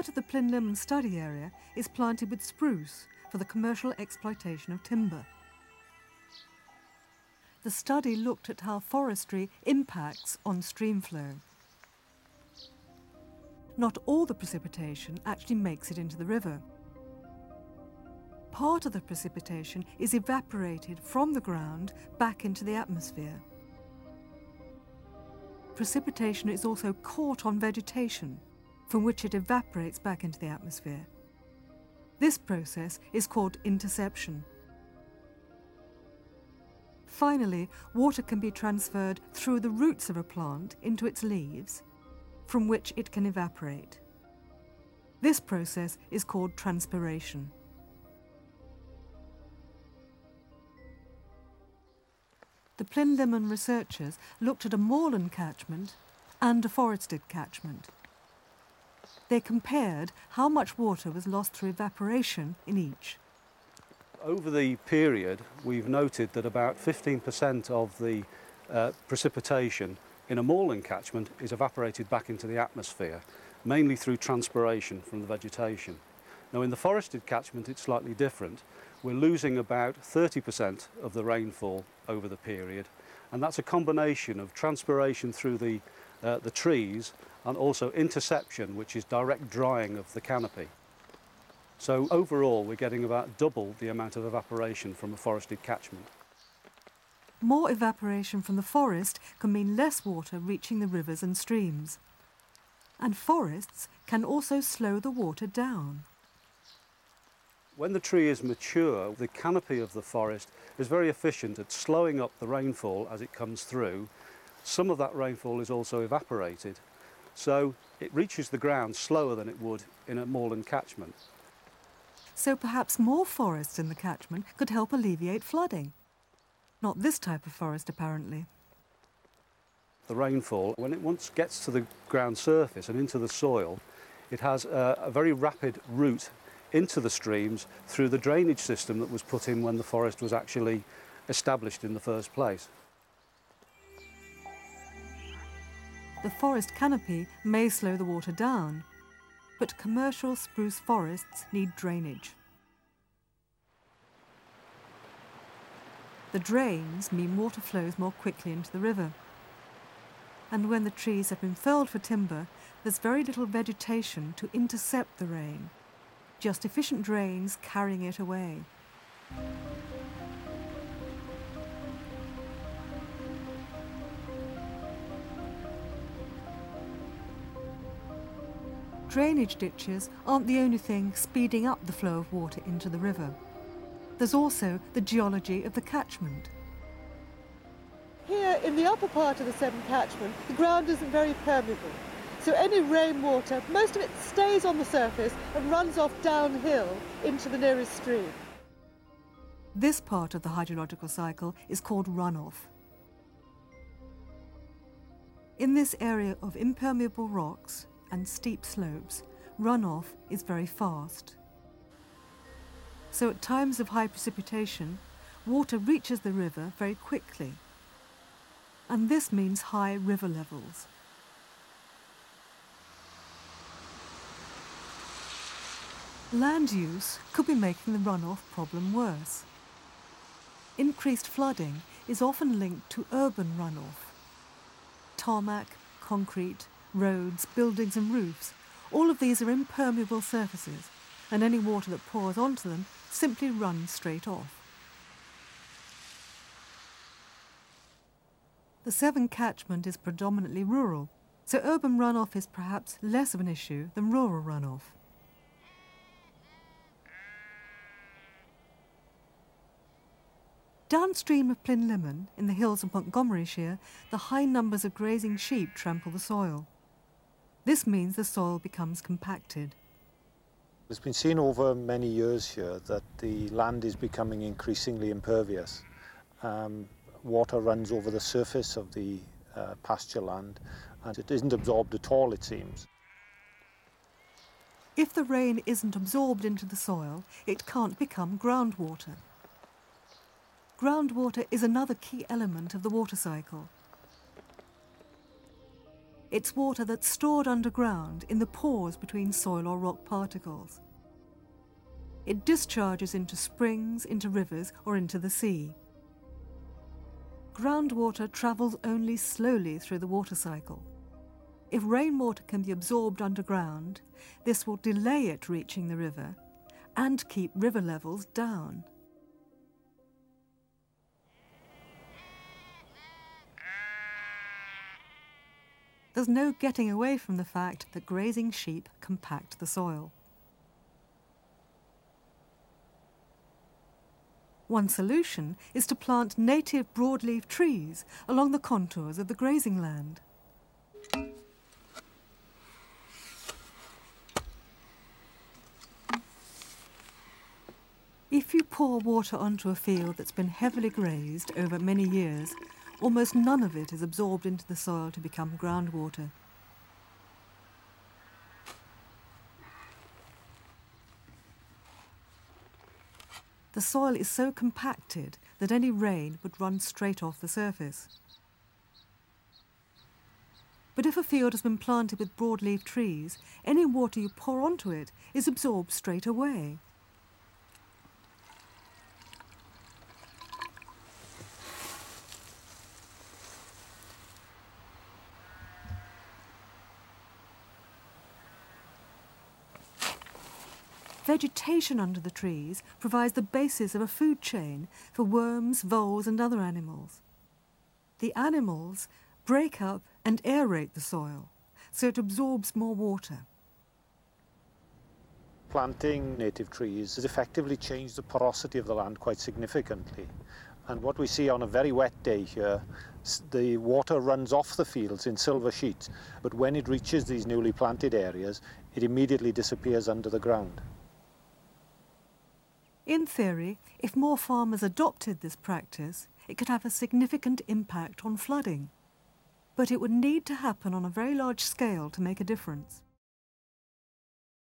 Part of the Plinlimmon study area is planted with spruce for the commercial exploitation of timber. The study looked at how forestry impacts on stream flow. Not all the precipitation actually makes it into the river. Part of the precipitation is evaporated from the ground back into the atmosphere. Precipitation is also caught on vegetation, from which it evaporates back into the atmosphere. This process is called interception. Finally, water can be transferred through the roots of a plant into its leaves, from which it can evaporate. This process is called transpiration. the Plinlimmon researchers looked at a moorland catchment and a forested catchment. They compared how much water was lost through evaporation in each. Over the period, we've noted that about 15% of the uh, precipitation in a moorland catchment is evaporated back into the atmosphere, mainly through transpiration from the vegetation. Now in the forested catchment it's slightly different. We're losing about 30% of the rainfall over the period and that's a combination of transpiration through the, uh, the trees and also interception which is direct drying of the canopy. So overall we're getting about double the amount of evaporation from a forested catchment. More evaporation from the forest can mean less water reaching the rivers and streams. And forests can also slow the water down. When the tree is mature, the canopy of the forest is very efficient at slowing up the rainfall as it comes through. Some of that rainfall is also evaporated, so it reaches the ground slower than it would in a moorland catchment. So perhaps more forest in the catchment could help alleviate flooding. Not this type of forest, apparently. The rainfall, when it once gets to the ground surface and into the soil, it has a, a very rapid route into the streams through the drainage system that was put in when the forest was actually established in the first place. The forest canopy may slow the water down, but commercial spruce forests need drainage. The drains mean water flows more quickly into the river. And when the trees have been felled for timber, there's very little vegetation to intercept the rain just efficient drains carrying it away. Drainage ditches aren't the only thing speeding up the flow of water into the river. There's also the geology of the catchment. Here in the upper part of the Severn catchment, the ground isn't very permeable. So any rainwater, most of it stays on the surface and runs off downhill into the nearest stream. This part of the hydrological cycle is called runoff. In this area of impermeable rocks and steep slopes, runoff is very fast. So at times of high precipitation, water reaches the river very quickly. And this means high river levels. Land use could be making the runoff problem worse. Increased flooding is often linked to urban runoff. Tarmac, concrete, roads, buildings and roofs, all of these are impermeable surfaces and any water that pours onto them simply runs straight off. The Severn catchment is predominantly rural, so urban runoff is perhaps less of an issue than rural runoff. Downstream of Plinlimmon, in the hills of Montgomeryshire, the high numbers of grazing sheep trample the soil. This means the soil becomes compacted. It's been seen over many years here that the land is becoming increasingly impervious. Um, water runs over the surface of the uh, pasture land and it isn't absorbed at all, it seems. If the rain isn't absorbed into the soil, it can't become groundwater. Groundwater is another key element of the water cycle. It's water that's stored underground in the pores between soil or rock particles. It discharges into springs, into rivers, or into the sea. Groundwater travels only slowly through the water cycle. If rainwater can be absorbed underground, this will delay it reaching the river and keep river levels down. There's no getting away from the fact that grazing sheep compact the soil. One solution is to plant native broadleaf trees along the contours of the grazing land. If you pour water onto a field that's been heavily grazed over many years, almost none of it is absorbed into the soil to become groundwater. The soil is so compacted that any rain would run straight off the surface. But if a field has been planted with broadleaf trees, any water you pour onto it is absorbed straight away. Vegetation under the trees provides the basis of a food chain for worms, voles, and other animals. The animals break up and aerate the soil so it absorbs more water. Planting native trees has effectively changed the porosity of the land quite significantly. And what we see on a very wet day here, the water runs off the fields in silver sheets, but when it reaches these newly planted areas, it immediately disappears under the ground. In theory, if more farmers adopted this practice, it could have a significant impact on flooding. But it would need to happen on a very large scale to make a difference.